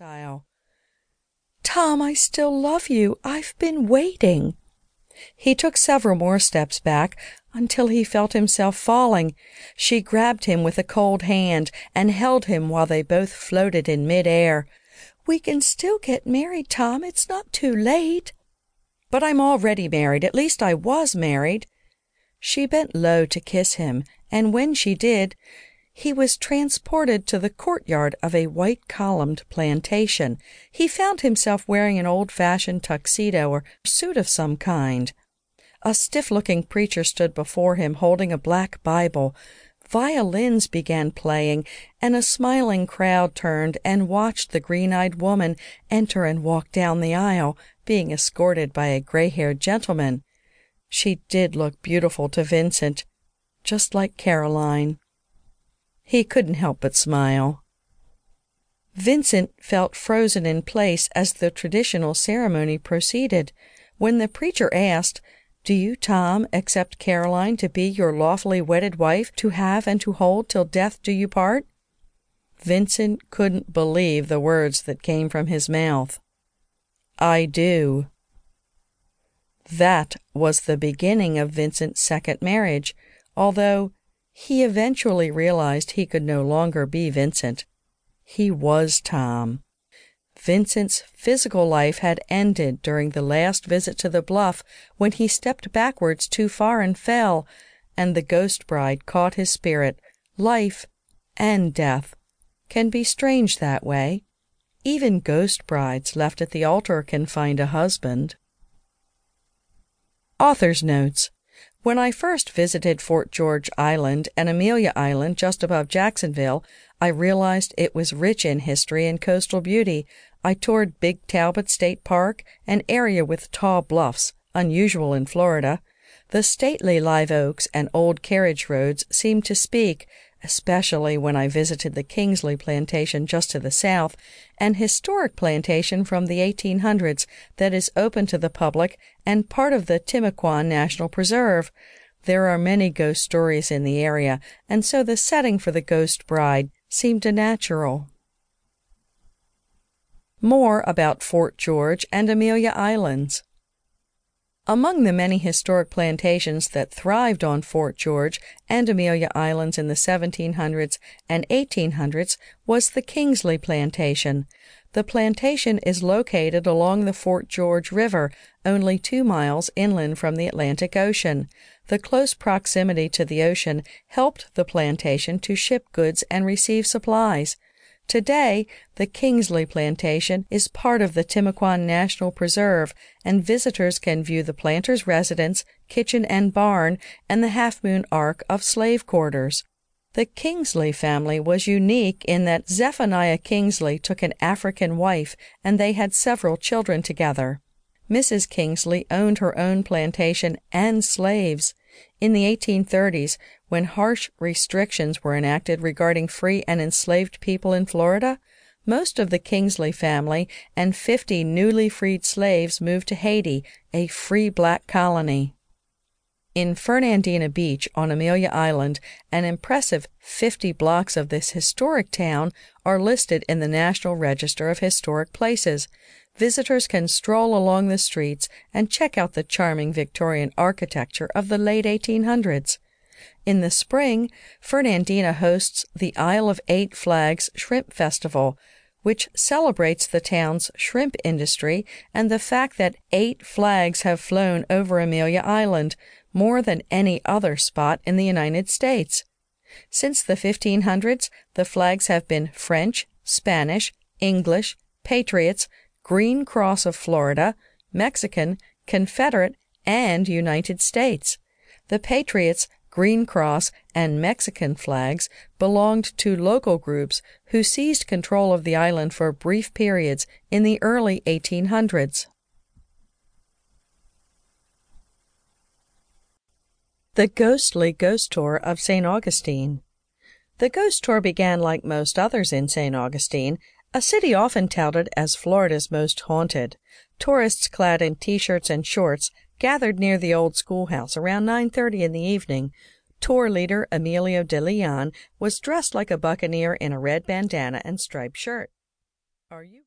style. Tom, I still love you. I've been waiting. He took several more steps back until he felt himself falling. She grabbed him with a cold hand and held him while they both floated in midair. We can still get married, Tom. It's not too late. But I'm already married. At least I was married. She bent low to kiss him, and when she did, he was transported to the courtyard of a white columned plantation. He found himself wearing an old fashioned tuxedo or suit of some kind. A stiff looking preacher stood before him holding a black Bible. Violins began playing, and a smiling crowd turned and watched the green eyed woman enter and walk down the aisle, being escorted by a gray haired gentleman. She did look beautiful to Vincent, just like Caroline. He couldn't help but smile. Vincent felt frozen in place as the traditional ceremony proceeded. When the preacher asked, Do you, Tom, accept Caroline to be your lawfully wedded wife, to have and to hold till death do you part? Vincent couldn't believe the words that came from his mouth. I do. That was the beginning of Vincent's second marriage, although he eventually realized he could no longer be Vincent. He was Tom. Vincent's physical life had ended during the last visit to the bluff when he stepped backwards too far and fell, and the ghost bride caught his spirit. Life and death can be strange that way. Even ghost brides left at the altar can find a husband. Author's Notes when I first visited Fort George Island and Amelia Island just above Jacksonville, I realized it was rich in history and coastal beauty. I toured Big Talbot State Park, an area with tall bluffs, unusual in Florida. The stately live oaks and old carriage roads seemed to speak, especially when I visited the Kingsley plantation just to the south, an historic plantation from the 1800s that is open to the public and part of the Timucuan National Preserve. There are many ghost stories in the area, and so the setting for the ghost bride seemed a natural. More about Fort George and Amelia Islands. Among the many historic plantations that thrived on Fort George and Amelia Islands in the 1700s and 1800s was the Kingsley Plantation. The plantation is located along the Fort George River, only two miles inland from the Atlantic Ocean. The close proximity to the ocean helped the plantation to ship goods and receive supplies. Today, the Kingsley Plantation is part of the Timucuan National Preserve, and visitors can view the planter's residence, kitchen and barn, and the Half Moon arc of slave quarters. The Kingsley family was unique in that Zephaniah Kingsley took an African wife, and they had several children together. Mrs. Kingsley owned her own plantation and slaves. In the 1830s, when harsh restrictions were enacted regarding free and enslaved people in Florida, most of the Kingsley family and 50 newly freed slaves moved to Haiti, a free black colony. In Fernandina Beach on Amelia Island, an impressive 50 blocks of this historic town are listed in the National Register of Historic Places. Visitors can stroll along the streets and check out the charming Victorian architecture of the late 1800s. In the spring, Fernandina hosts the Isle of Eight Flags Shrimp Festival, which celebrates the town's shrimp industry and the fact that eight flags have flown over Amelia Island, more than any other spot in the United States. Since the 1500s, the flags have been French, Spanish, English, Patriots, Green Cross of Florida, Mexican, Confederate, and United States. The Patriots Green Cross, and Mexican flags belonged to local groups who seized control of the island for brief periods in the early 1800s. The Ghostly Ghost Tour of St. Augustine. The ghost tour began like most others in St. Augustine, a city often touted as Florida's most haunted. Tourists clad in t-shirts and shorts gathered near the old schoolhouse around 9:30 in the evening. Tour leader Emilio de Leon was dressed like a buccaneer in a red bandana and striped shirt. Are you